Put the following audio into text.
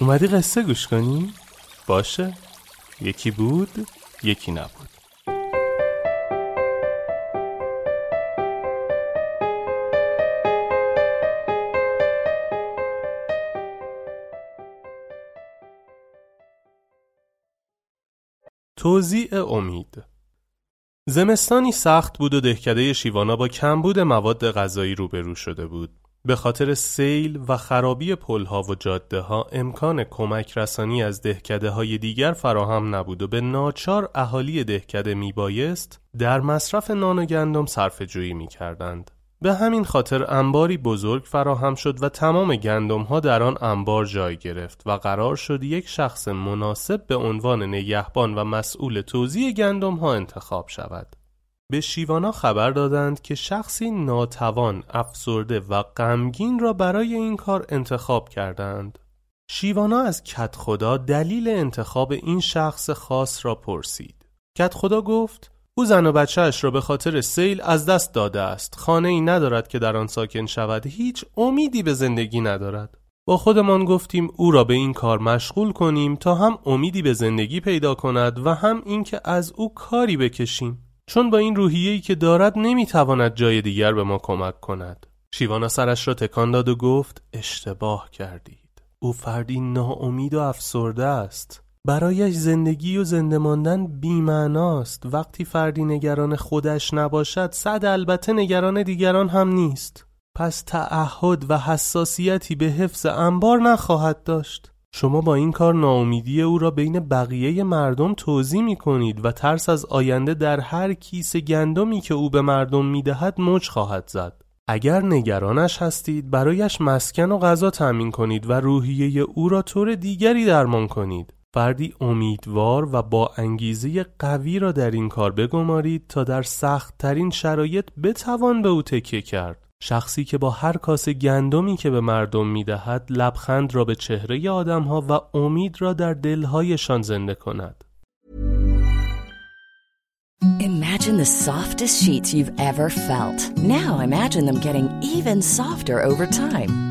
اومدی قصه گوش کنی؟ باشه. یکی بود یکی نبود. توزیع امید. زمستانی سخت بود و دهکده شیوانا با کمبود مواد غذایی روبرو شده بود. به خاطر سیل و خرابی پلها و جاده ها امکان کمک رسانی از دهکده های دیگر فراهم نبود و به ناچار اهالی دهکده می بایست در مصرف نان و گندم صرف جویی می کردند. به همین خاطر انباری بزرگ فراهم شد و تمام گندم ها در آن انبار جای گرفت و قرار شد یک شخص مناسب به عنوان نگهبان و مسئول توزیع گندم ها انتخاب شود. به شیوانا خبر دادند که شخصی ناتوان، افسرده و غمگین را برای این کار انتخاب کردند. شیوانا از کت خدا دلیل انتخاب این شخص خاص را پرسید. کت خدا گفت او زن و بچهش را به خاطر سیل از دست داده است. خانه ای ندارد که در آن ساکن شود. هیچ امیدی به زندگی ندارد. با خودمان گفتیم او را به این کار مشغول کنیم تا هم امیدی به زندگی پیدا کند و هم اینکه از او کاری بکشیم. چون با این روحیه‌ای که دارد نمی‌تواند جای دیگر به ما کمک کند. شیوانا سرش را تکان داد و گفت اشتباه کردید. او فردی ناامید و افسرده است. برایش زندگی و زنده ماندن بیمعناست وقتی فردی نگران خودش نباشد صد البته نگران دیگران هم نیست پس تعهد و حساسیتی به حفظ انبار نخواهد داشت شما با این کار ناامیدی او را بین بقیه مردم توضیح می کنید و ترس از آینده در هر کیسه گندمی که او به مردم می دهد موج خواهد زد. اگر نگرانش هستید برایش مسکن و غذا تأمین کنید و روحیه او را طور دیگری درمان کنید. فردی امیدوار و با انگیزه قوی را در این کار بگمارید تا در سخت ترین شرایط بتوان به او تکیه کرد. شخصی که با هر کاسه گندمی که به مردم می‌دهد لبخند را به چهره آدمها و امید را در دلهایشان زنده کند. Imagine the softest sheets you've ever felt. Now imagine them getting even softer over time.